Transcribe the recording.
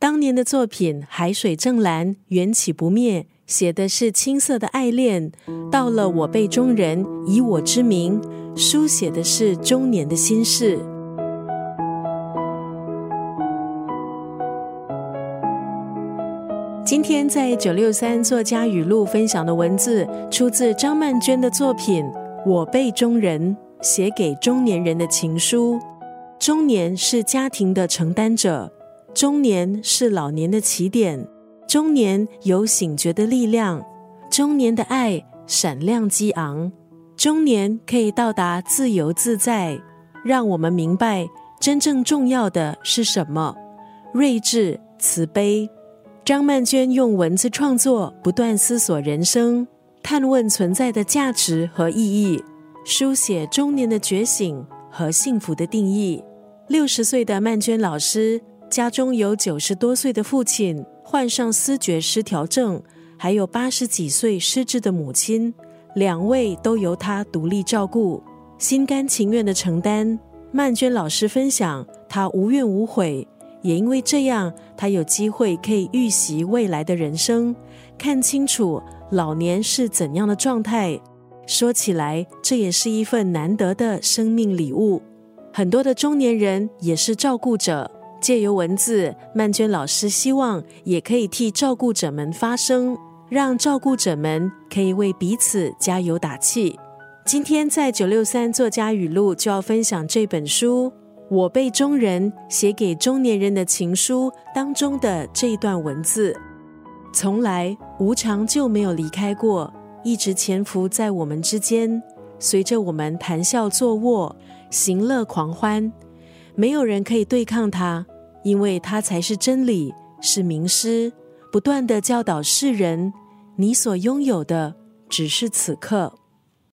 当年的作品《海水正蓝，缘起不灭》，写的是青涩的爱恋；到了我辈中人，以我之名，书写的是中年的心事。今天在九六三作家语录分享的文字，出自张曼娟的作品《我辈中人》，写给中年人的情书。中年是家庭的承担者，中年是老年的起点，中年有醒觉的力量，中年的爱闪亮激昂，中年可以到达自由自在，让我们明白真正重要的是什么：睿智、慈悲。张曼娟用文字创作，不断思索人生，探问存在的价值和意义，书写中年的觉醒和幸福的定义。六十岁的曼娟老师家中有九十多岁的父亲患上思觉失调症，还有八十几岁失智的母亲，两位都由他独立照顾，心甘情愿的承担。曼娟老师分享，她无怨无悔。也因为这样，她有机会可以预习未来的人生，看清楚老年是怎样的状态。说起来，这也是一份难得的生命礼物。很多的中年人也是照顾者，借由文字，曼娟老师希望也可以替照顾者们发声，让照顾者们可以为彼此加油打气。今天在九六三作家语录就要分享这本书。我辈中人写给中年人的情书当中的这一段文字，从来无常就没有离开过，一直潜伏在我们之间，随着我们谈笑坐卧、行乐狂欢。没有人可以对抗他，因为他才是真理，是名师，不断的教导世人：你所拥有的只是此刻。